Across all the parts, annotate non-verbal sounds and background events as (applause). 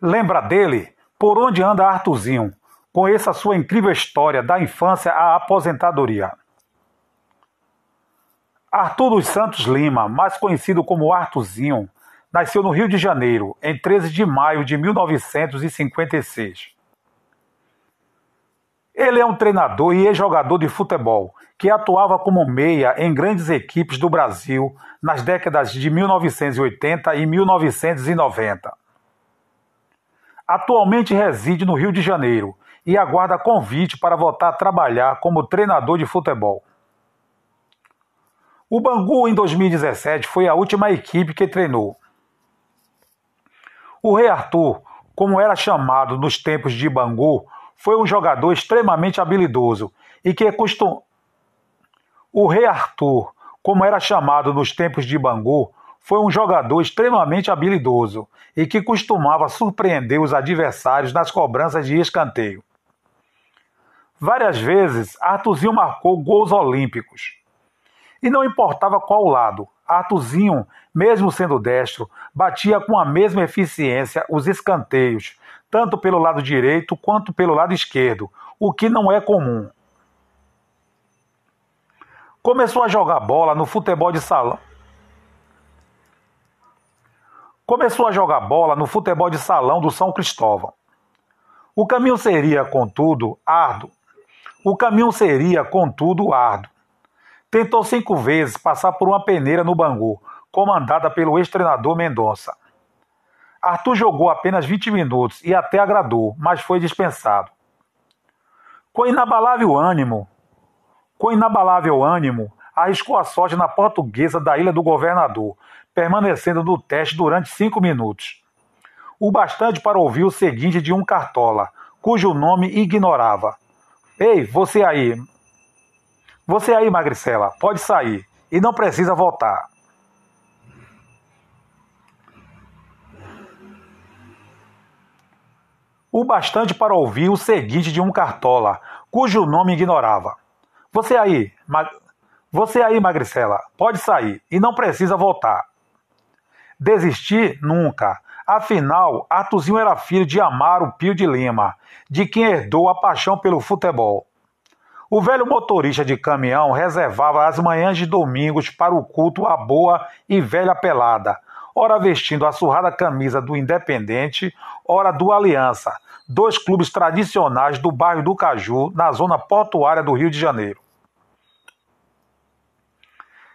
Lembra dele? Por onde anda Artuzinho? Conheça a sua incrível história da infância à aposentadoria. Arthur dos Santos Lima, mais conhecido como Artuzinho, nasceu no Rio de Janeiro em 13 de maio de 1956. Ele é um treinador e ex-jogador de futebol que atuava como meia em grandes equipes do Brasil nas décadas de 1980 e 1990. Atualmente reside no Rio de Janeiro e aguarda convite para voltar a trabalhar como treinador de futebol. O Bangu, em 2017, foi a última equipe que treinou. O Rei Arthur, como era chamado nos tempos de Bangu, foi um jogador extremamente habilidoso e que costum... O Rei Arthur, como era chamado nos tempos de Bangu, foi um jogador extremamente habilidoso e que costumava surpreender os adversários nas cobranças de escanteio. Várias vezes, Artuzinho marcou gols olímpicos. E não importava qual lado, Artuzinho, mesmo sendo destro, batia com a mesma eficiência os escanteios, tanto pelo lado direito quanto pelo lado esquerdo, o que não é comum. Começou a jogar bola no futebol de salão. Começou a jogar bola no futebol de salão do São Cristóvão. O caminho seria, contudo, árduo, o caminho seria, contudo, árduo. Tentou cinco vezes passar por uma peneira no Bangu, comandada pelo ex-treinador Mendonça. Arthur jogou apenas 20 minutos e até agradou, mas foi dispensado. Com inabalável ânimo, com inabalável ânimo, arriscou a sorte na portuguesa da Ilha do Governador, permanecendo no teste durante cinco minutos. O bastante para ouvir o seguinte de um cartola, cujo nome ignorava. Ei, você aí. Você aí, Magricela, pode sair e não precisa voltar. O bastante para ouvir o seguinte de um cartola, cujo nome ignorava. Você aí, mag... você aí, Magricela, pode sair e não precisa voltar. Desistir nunca. Afinal, Atuzinho era filho de Amaro Pio de Lima, de quem herdou a paixão pelo futebol. O velho motorista de caminhão reservava as manhãs de domingos para o culto à boa e velha pelada, ora vestindo a surrada camisa do Independente, ora do Aliança, dois clubes tradicionais do bairro do Caju, na zona portuária do Rio de Janeiro.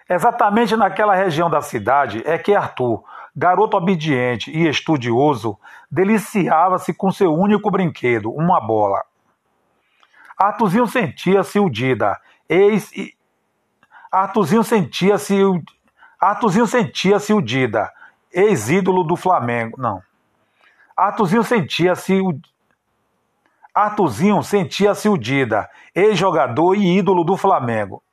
Exatamente naquela região da cidade é que Arthur, garoto obediente e estudioso, deliciava-se com seu único brinquedo, uma bola. Artuzinho sentia-se udida, ex Artuzinho sentia-se Artuzinho sentia-se udida, ex-ídolo do Flamengo. Não. Artuzinho sentia-se Artuzinho sentia-se udida, ex-jogador e ídolo do Flamengo.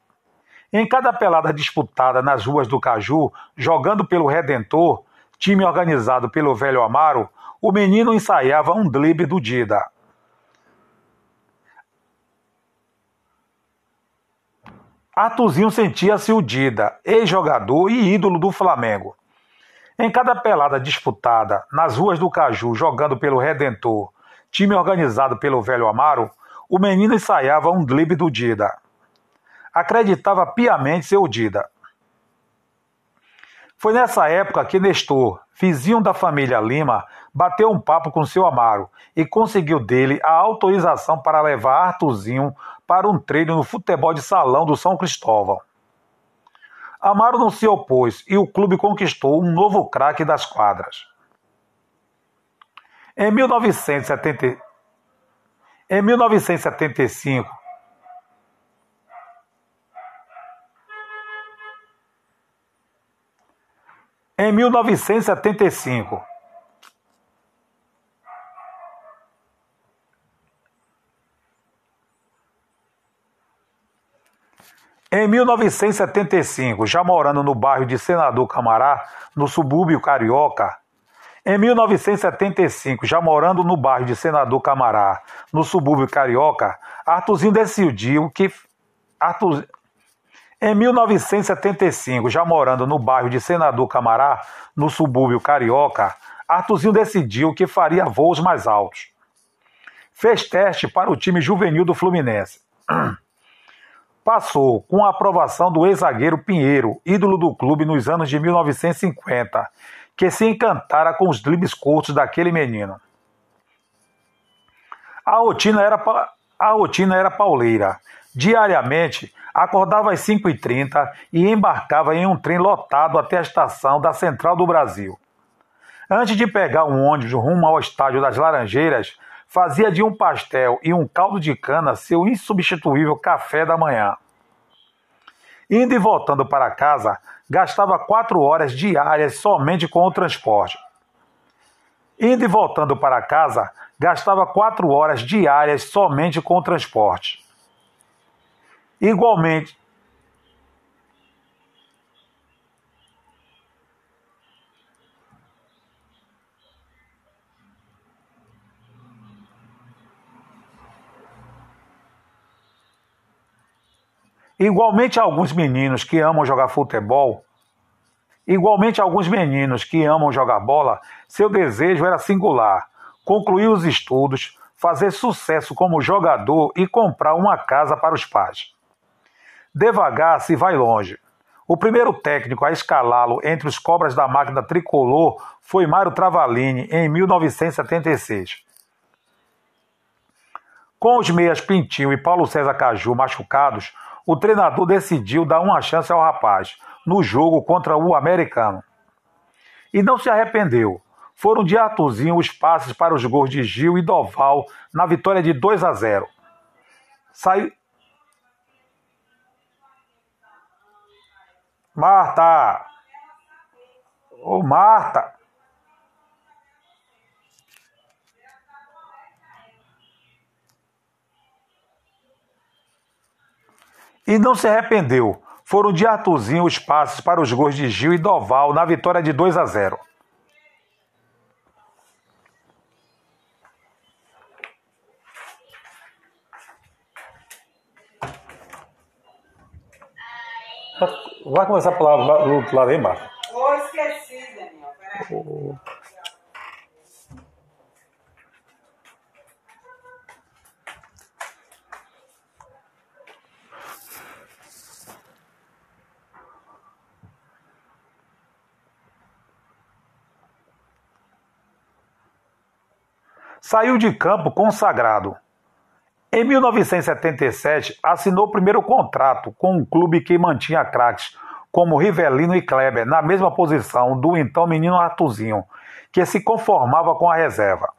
Em cada pelada disputada nas ruas do Caju, jogando pelo Redentor, time organizado pelo velho Amaro, o menino ensaiava um drible do Dida. Atuzinho sentia-se o Dida, ex-jogador e ídolo do Flamengo. Em cada pelada disputada nas ruas do Caju, jogando pelo Redentor, time organizado pelo velho Amaro, o menino ensaiava um drible do Dida. Acreditava piamente ser o Dida. Foi nessa época que Nestor, vizinho da família Lima, bateu um papo com seu Amaro e conseguiu dele a autorização para levar Artuzinho para um treino no futebol de salão do São Cristóvão. Amaro não se opôs e o clube conquistou um novo craque das quadras. Em 1970... em 1975, Em 1975, Em 1975, já morando no bairro de Senador Camará, no subúrbio carioca, em 1975, já morando no bairro de Senador Camará, no subúrbio carioca, Artuzinho decidiu que Arthur, Em 1975, já morando no bairro de Senador Camará, no subúrbio carioca, Artuzinho decidiu que faria voos mais altos. Fez teste para o time juvenil do Fluminense. (clears throat) Passou com a aprovação do ex-zagueiro Pinheiro, ídolo do clube nos anos de 1950, que se encantara com os dribles curtos daquele menino. A rotina era, a rotina era pauleira. Diariamente, acordava às 5h30 e embarcava em um trem lotado até a estação da Central do Brasil. Antes de pegar um ônibus rumo ao estádio das Laranjeiras, fazia de um pastel e um caldo de cana seu insubstituível café da manhã. Indo e voltando para casa, gastava quatro horas diárias somente com o transporte. Indo e voltando para casa, gastava quatro horas diárias somente com o transporte. Igualmente, Igualmente alguns meninos que amam jogar futebol, igualmente alguns meninos que amam jogar bola, seu desejo era singular: concluir os estudos, fazer sucesso como jogador e comprar uma casa para os pais. Devagar se vai longe. O primeiro técnico a escalá-lo entre os cobras da máquina tricolor foi Mário Travalini, em 1976. Com os meias Pintinho e Paulo César Caju machucados, o treinador decidiu dar uma chance ao rapaz no jogo contra o americano. E não se arrependeu. Foram de Artuzinho os passes para os gols de Gil e Doval na vitória de 2 a 0. Saiu, Marta! Ô Marta! E não se arrependeu. Foram de Artuzinho os passes para os gols de Gil e Doval na vitória de 2 a 0. Vai começar pelo lado, aí embaixo. Saiu de campo consagrado. Em 1977, assinou o primeiro contrato com um clube que mantinha craques como Rivelino e Kleber na mesma posição do então menino Artuzinho, que se conformava com a reserva.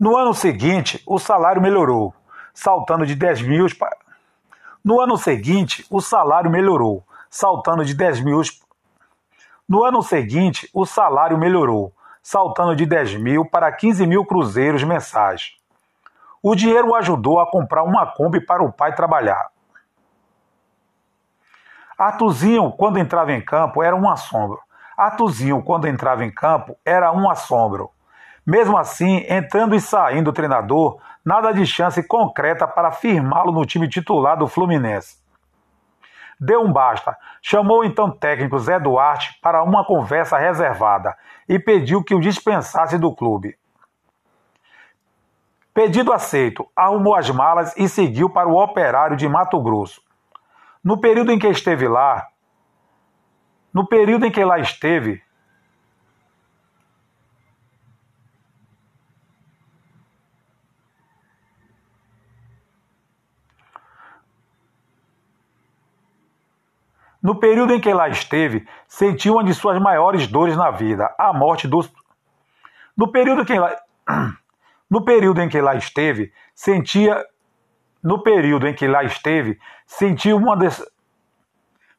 No ano seguinte, o salário melhorou, saltando de 10 mil para. No ano seguinte, o salário melhorou, saltando de 10 mil. No ano seguinte, o salário melhorou, saltando de 10 mil para 15 mil cruzeiros mensais. O dinheiro ajudou a comprar uma Kombi para o pai trabalhar. Artuzinho, quando entrava em campo, era um assombro. Artuzinho, quando entrava em campo, era um assombro. Mesmo assim, entrando e saindo o treinador, nada de chance concreta para firmá-lo no time titular do Fluminense. Deu um basta. Chamou então técnico Zé Duarte para uma conversa reservada e pediu que o dispensasse do clube. Pedido aceito, arrumou as malas e seguiu para o operário de Mato Grosso. No período em que esteve lá, no período em que lá esteve, No período em que lá esteve, sentiu uma de suas maiores dores na vida, a morte dos. No período que lá, (clears throat) no período em que lá esteve, sentia. No período em que lá esteve, sentiu uma des...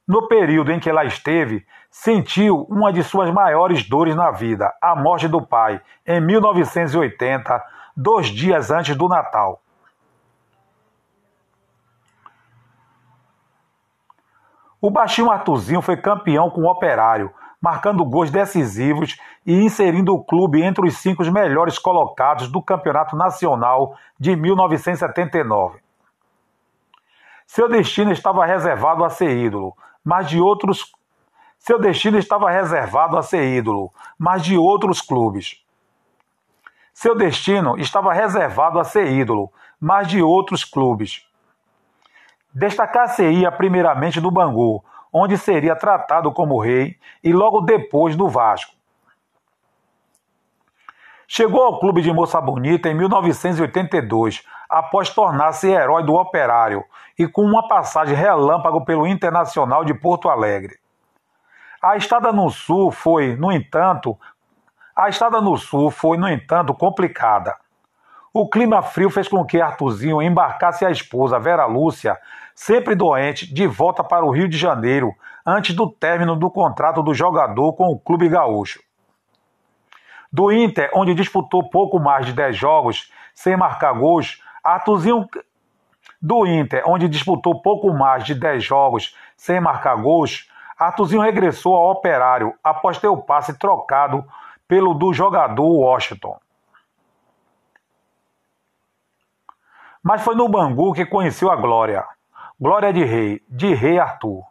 No período em que lá esteve, sentiu uma de suas maiores dores na vida, a morte do pai, em 1980, dois dias antes do Natal. O baixinho Artuzinho foi campeão com o Operário, marcando gols decisivos e inserindo o clube entre os cinco melhores colocados do Campeonato Nacional de 1979. Seu destino estava reservado a ser ídolo, mas de outros seu destino estava reservado a ser ídolo, mas de outros clubes. Seu destino estava reservado a ser ídolo, mas de outros clubes. Destacar-se-ia primeiramente no Bangu, onde seria tratado como rei, e logo depois no Vasco. Chegou ao clube de Moça Bonita em 1982, após tornar-se herói do Operário e com uma passagem relâmpago pelo Internacional de Porto Alegre. A estada no Sul foi, no entanto, a estada no Sul foi, no entanto, complicada. O clima frio fez com que Artuzinho embarcasse a esposa, Vera Lúcia, sempre doente, de volta para o Rio de Janeiro, antes do término do contrato do jogador com o Clube Gaúcho. Do Inter, onde disputou pouco mais de 10 jogos sem marcar gols, Artuzinho do Inter, onde disputou pouco mais de 10 jogos sem marcar gols, Artuzinho regressou ao Operário após ter o passe trocado pelo do jogador Washington. Mas foi no Bangu que conheceu a glória. Glória de Rei, de Rei Arthur.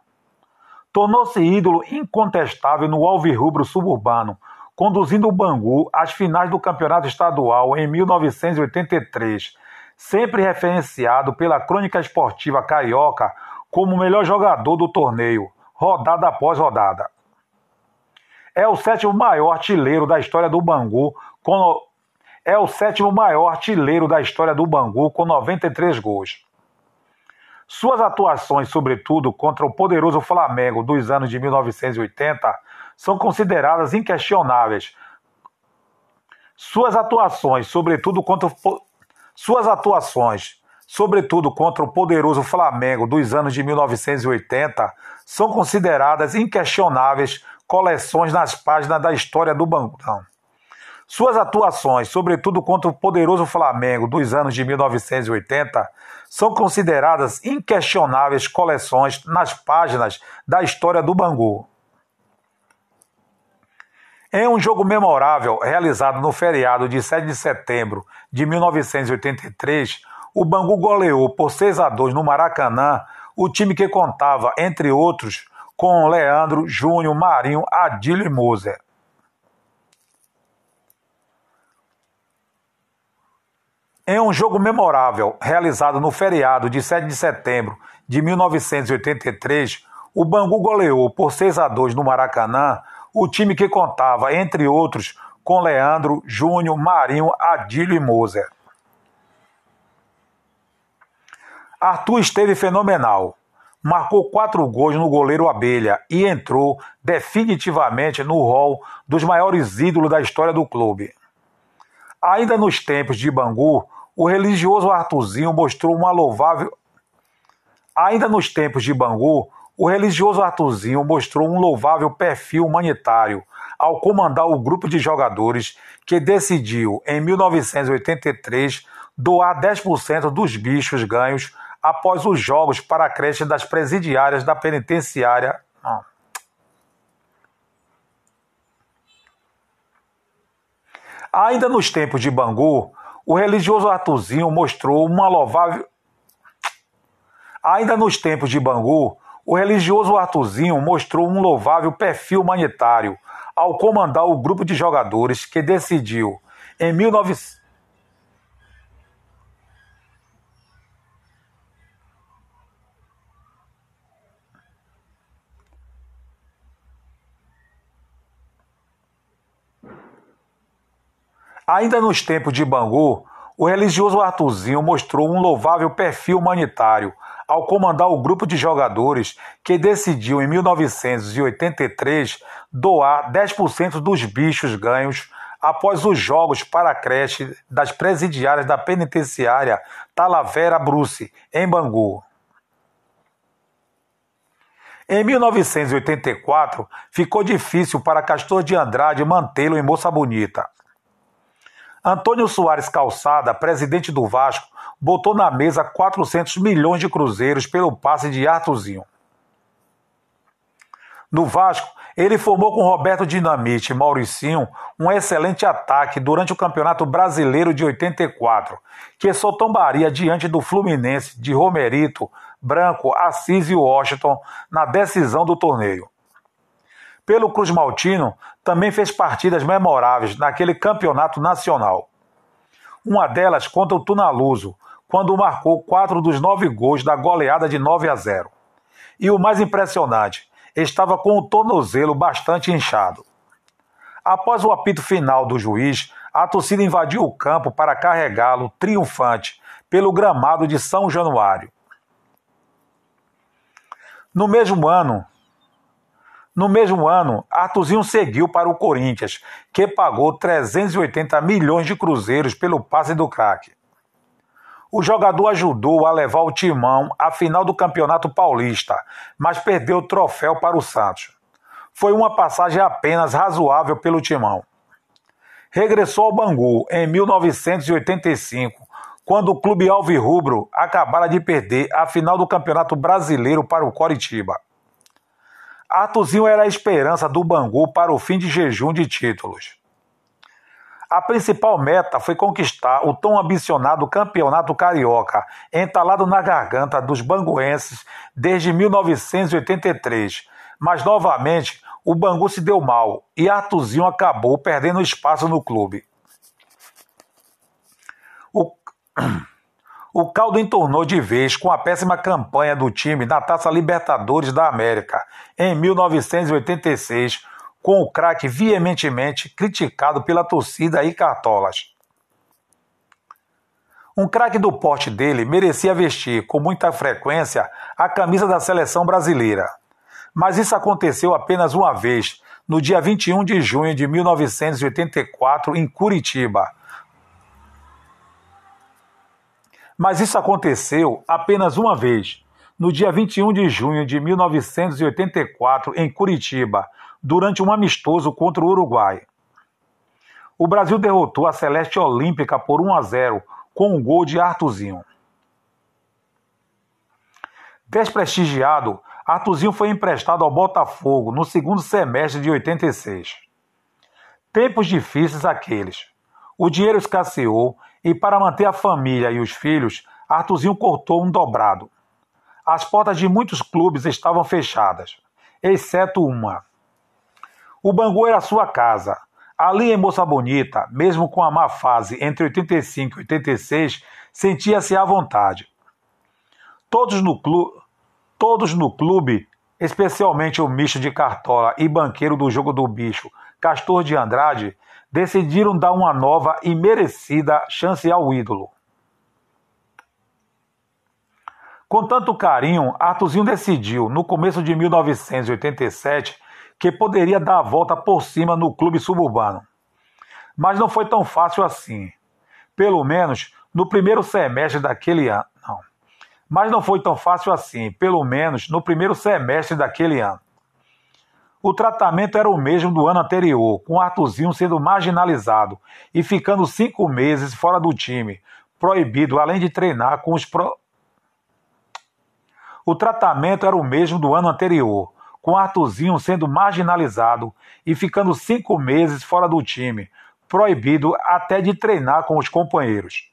Tornou-se ídolo incontestável no Alvirrubro suburbano, conduzindo o Bangu às finais do Campeonato Estadual em 1983, sempre referenciado pela crônica esportiva carioca como o melhor jogador do torneio, rodada após rodada. É o sétimo maior artilheiro da história do Bangu, com é o sétimo maior artilheiro da história do Bangu, com 93 gols. Suas atuações, sobretudo contra o poderoso Flamengo dos anos de 1980, são consideradas inquestionáveis. Suas atuações, sobretudo contra o, suas atuações, sobretudo contra o poderoso Flamengo dos anos de 1980, são consideradas inquestionáveis coleções nas páginas da história do Bangu. Suas atuações, sobretudo contra o poderoso Flamengo dos anos de 1980, são consideradas inquestionáveis coleções nas páginas da história do Bangu. Em um jogo memorável realizado no feriado de 7 de setembro de 1983, o Bangu goleou por 6 a 2 no Maracanã o time que contava, entre outros, com Leandro, Júnior, Marinho, Adílio e Moser. Em um jogo memorável realizado no feriado de 7 de setembro de 1983, o Bangu goleou por 6 a 2 no Maracanã o time que contava, entre outros, com Leandro, Júnior, Marinho, Adílio e Moser. Arthur esteve fenomenal. Marcou quatro gols no goleiro Abelha e entrou definitivamente no rol dos maiores ídolos da história do clube. Ainda nos tempos de Bangu, o religioso Artuzinho mostrou uma louvável. Ainda nos tempos de Bangu, o religioso Artuzinho mostrou um louvável perfil humanitário ao comandar o grupo de jogadores que decidiu, em 1983, doar 10% dos bichos ganhos após os jogos para a creche das presidiárias da penitenciária. Ainda nos tempos de Bangu, o religioso Artuzinho mostrou uma louvável. Ainda nos tempos de Bangu, o religioso Artuzinho mostrou um louvável perfil humanitário ao comandar o grupo de jogadores que decidiu, em 1900 Ainda nos tempos de Bangu, o religioso Artuzinho mostrou um louvável perfil humanitário ao comandar o grupo de jogadores que decidiu em 1983 doar 10% dos bichos ganhos após os jogos para a creche das presidiárias da penitenciária Talavera Bruce, em Bangu. Em 1984, ficou difícil para Castor de Andrade mantê-lo em Moça Bonita. Antônio Soares Calçada, presidente do Vasco, botou na mesa 400 milhões de cruzeiros pelo passe de Arthurzinho. No Vasco, ele formou com Roberto Dinamite e Mauricinho um excelente ataque durante o Campeonato Brasileiro de 84, que só tombaria diante do Fluminense de Romerito, Branco, Assis e Washington na decisão do torneio. Pelo Cruz Maltino, também fez partidas memoráveis naquele campeonato nacional. Uma delas contra o Tunaluso, quando marcou quatro dos nove gols da goleada de 9 a 0. E o mais impressionante, estava com o tornozelo bastante inchado. Após o apito final do juiz, a torcida invadiu o campo para carregá-lo triunfante pelo gramado de São Januário. No mesmo ano, no mesmo ano, Artuzinho seguiu para o Corinthians, que pagou 380 milhões de cruzeiros pelo passe do craque. O jogador ajudou a levar o timão à final do Campeonato Paulista, mas perdeu o troféu para o Santos. Foi uma passagem apenas razoável pelo timão. Regressou ao Bangu em 1985, quando o clube alvirrubro acabara de perder a final do Campeonato Brasileiro para o Coritiba. Artuzinho era a esperança do Bangu para o fim de jejum de títulos. A principal meta foi conquistar o tão ambicionado Campeonato Carioca, entalado na garganta dos banguenses desde 1983. Mas novamente o Bangu se deu mal e Artuzinho acabou perdendo espaço no clube. O O caldo entornou de vez com a péssima campanha do time na Taça Libertadores da América em 1986, com o craque veementemente criticado pela torcida e cartolas. Um craque do porte dele merecia vestir com muita frequência a camisa da seleção brasileira. Mas isso aconteceu apenas uma vez, no dia 21 de junho de 1984, em Curitiba Mas isso aconteceu apenas uma vez, no dia 21 de junho de 1984, em Curitiba, durante um amistoso contra o Uruguai. O Brasil derrotou a Celeste Olímpica por 1 a 0 com um gol de Artuzinho. Desprestigiado, Artuzinho foi emprestado ao Botafogo no segundo semestre de 86. Tempos difíceis aqueles. O dinheiro escasseou e para manter a família e os filhos, Artuzinho cortou um dobrado. As portas de muitos clubes estavam fechadas, exceto uma. O Bangu era sua casa. Ali em Moça Bonita, mesmo com a má fase entre 85 e 86, sentia-se à vontade. Todos no, clube, todos no clube, especialmente o misto de cartola e banqueiro do jogo do bicho, Castor de Andrade, decidiram dar uma nova e merecida chance ao ídolo. Com tanto carinho, Artuzinho decidiu, no começo de 1987, que poderia dar a volta por cima no clube suburbano. Mas não foi tão fácil assim. Pelo menos no primeiro semestre daquele ano. Não. Mas não foi tão fácil assim, pelo menos no primeiro semestre daquele ano. O tratamento era o mesmo do ano anterior, com Artuzinho sendo marginalizado e ficando cinco meses fora do time, proibido, além de treinar com os pro... O tratamento era o mesmo do ano anterior, com Artuzinho sendo marginalizado e ficando cinco meses fora do time, proibido até de treinar com os companheiros.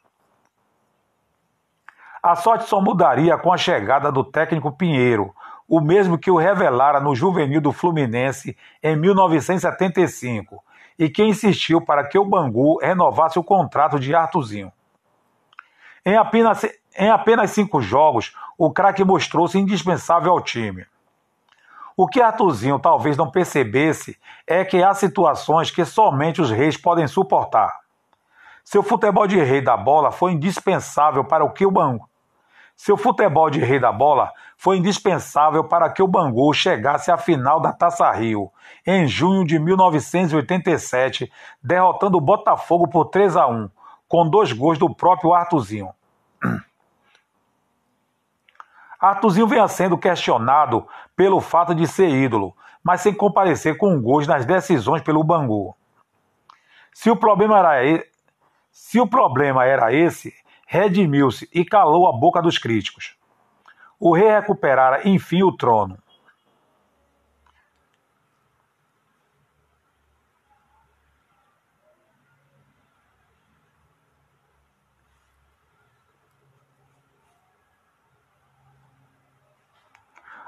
A sorte só mudaria com a chegada do técnico Pinheiro, o mesmo que o revelara no juvenil do Fluminense em 1975 e que insistiu para que o Bangu renovasse o contrato de Artuzinho. Em apenas, em apenas cinco jogos, o craque mostrou-se indispensável ao time. O que Artuzinho talvez não percebesse é que há situações que somente os reis podem suportar. Seu futebol de rei da bola foi indispensável para o que o Bangu seu futebol de rei da bola foi indispensável para que o Bangu chegasse à final da Taça Rio, em junho de 1987, derrotando o Botafogo por 3 a 1, com dois gols do próprio Artuzinho. (clears throat) Artuzinho vinha sendo questionado pelo fato de ser ídolo, mas sem comparecer com gols nas decisões pelo Bangu. Se o problema era, Se o problema era esse, redimiu-se e calou a boca dos críticos. O rei recuperara enfim o trono.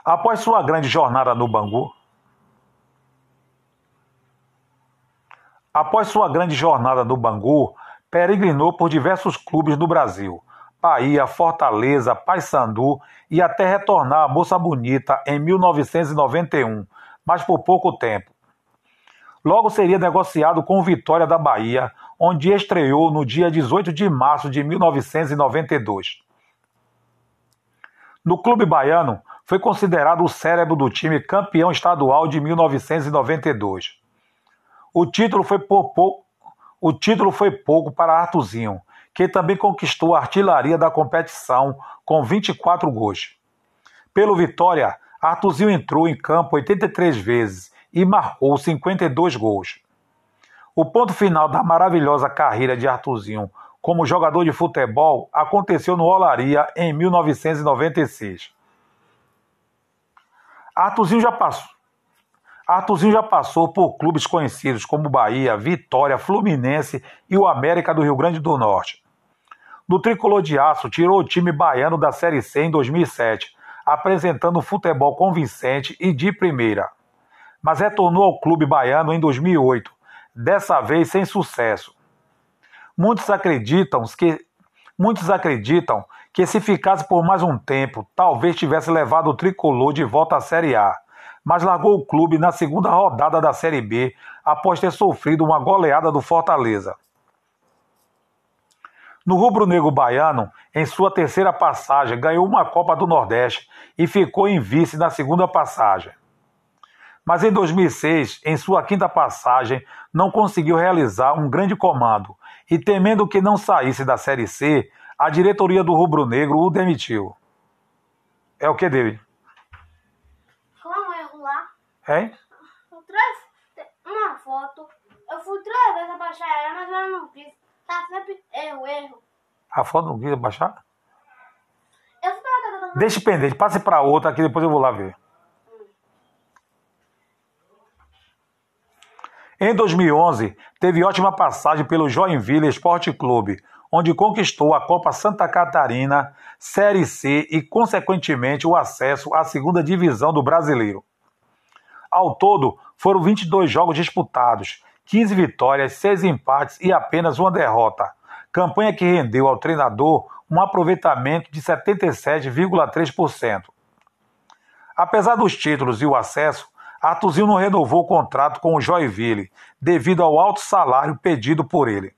Após sua grande jornada no Bangu, após sua grande jornada no Bangu, peregrinou por diversos clubes no Brasil, Bahia, Fortaleza, Paysandu e até retornar a Moça Bonita em 1991, mas por pouco tempo. Logo seria negociado com o Vitória da Bahia, onde estreou no dia 18 de março de 1992. No clube baiano, foi considerado o cérebro do time campeão estadual de 1992. O título foi, por pouco, o título foi pouco para Artuzinho, que também conquistou a artilharia da competição com 24 gols. Pelo Vitória, Artuzinho entrou em campo 83 vezes e marcou 52 gols. O ponto final da maravilhosa carreira de Artuzinho como jogador de futebol aconteceu no Olaria em 1996. Artuzinho já passou. Artuzinho já passou por clubes conhecidos como Bahia, Vitória, Fluminense e o América do Rio Grande do Norte. No tricolor de aço, tirou o time baiano da Série C em 2007, apresentando futebol convincente e de primeira. Mas retornou ao clube baiano em 2008, dessa vez sem sucesso. Muitos acreditam que muitos acreditam que se ficasse por mais um tempo, talvez tivesse levado o tricolor de volta à Série A, mas largou o clube na segunda rodada da Série B após ter sofrido uma goleada do Fortaleza. No rubro-negro baiano, em sua terceira passagem, ganhou uma Copa do Nordeste e ficou em vice na segunda passagem. Mas em 2006, em sua quinta passagem, não conseguiu realizar um grande comando e, temendo que não saísse da Série C, a diretoria do Rubro Negro o demitiu. É o que dele? Hein? Eu trouxe uma foto. Eu fui três vezes abaixar ela, mas ela não quis. Tá sempre erro, erro. A foto não quis baixar? Eu fui pra Deixe pendente, passe para outra que depois eu vou lá ver. Em 2011, teve ótima passagem pelo Joinville Esporte Clube, onde conquistou a Copa Santa Catarina, Série C e, consequentemente, o acesso à segunda divisão do brasileiro. Ao todo, foram 22 jogos disputados, 15 vitórias, 6 empates e apenas uma derrota. Campanha que rendeu ao treinador um aproveitamento de 77,3%. Apesar dos títulos e o acesso, Artuzinho não renovou o contrato com o Joinville, devido ao alto salário pedido por ele.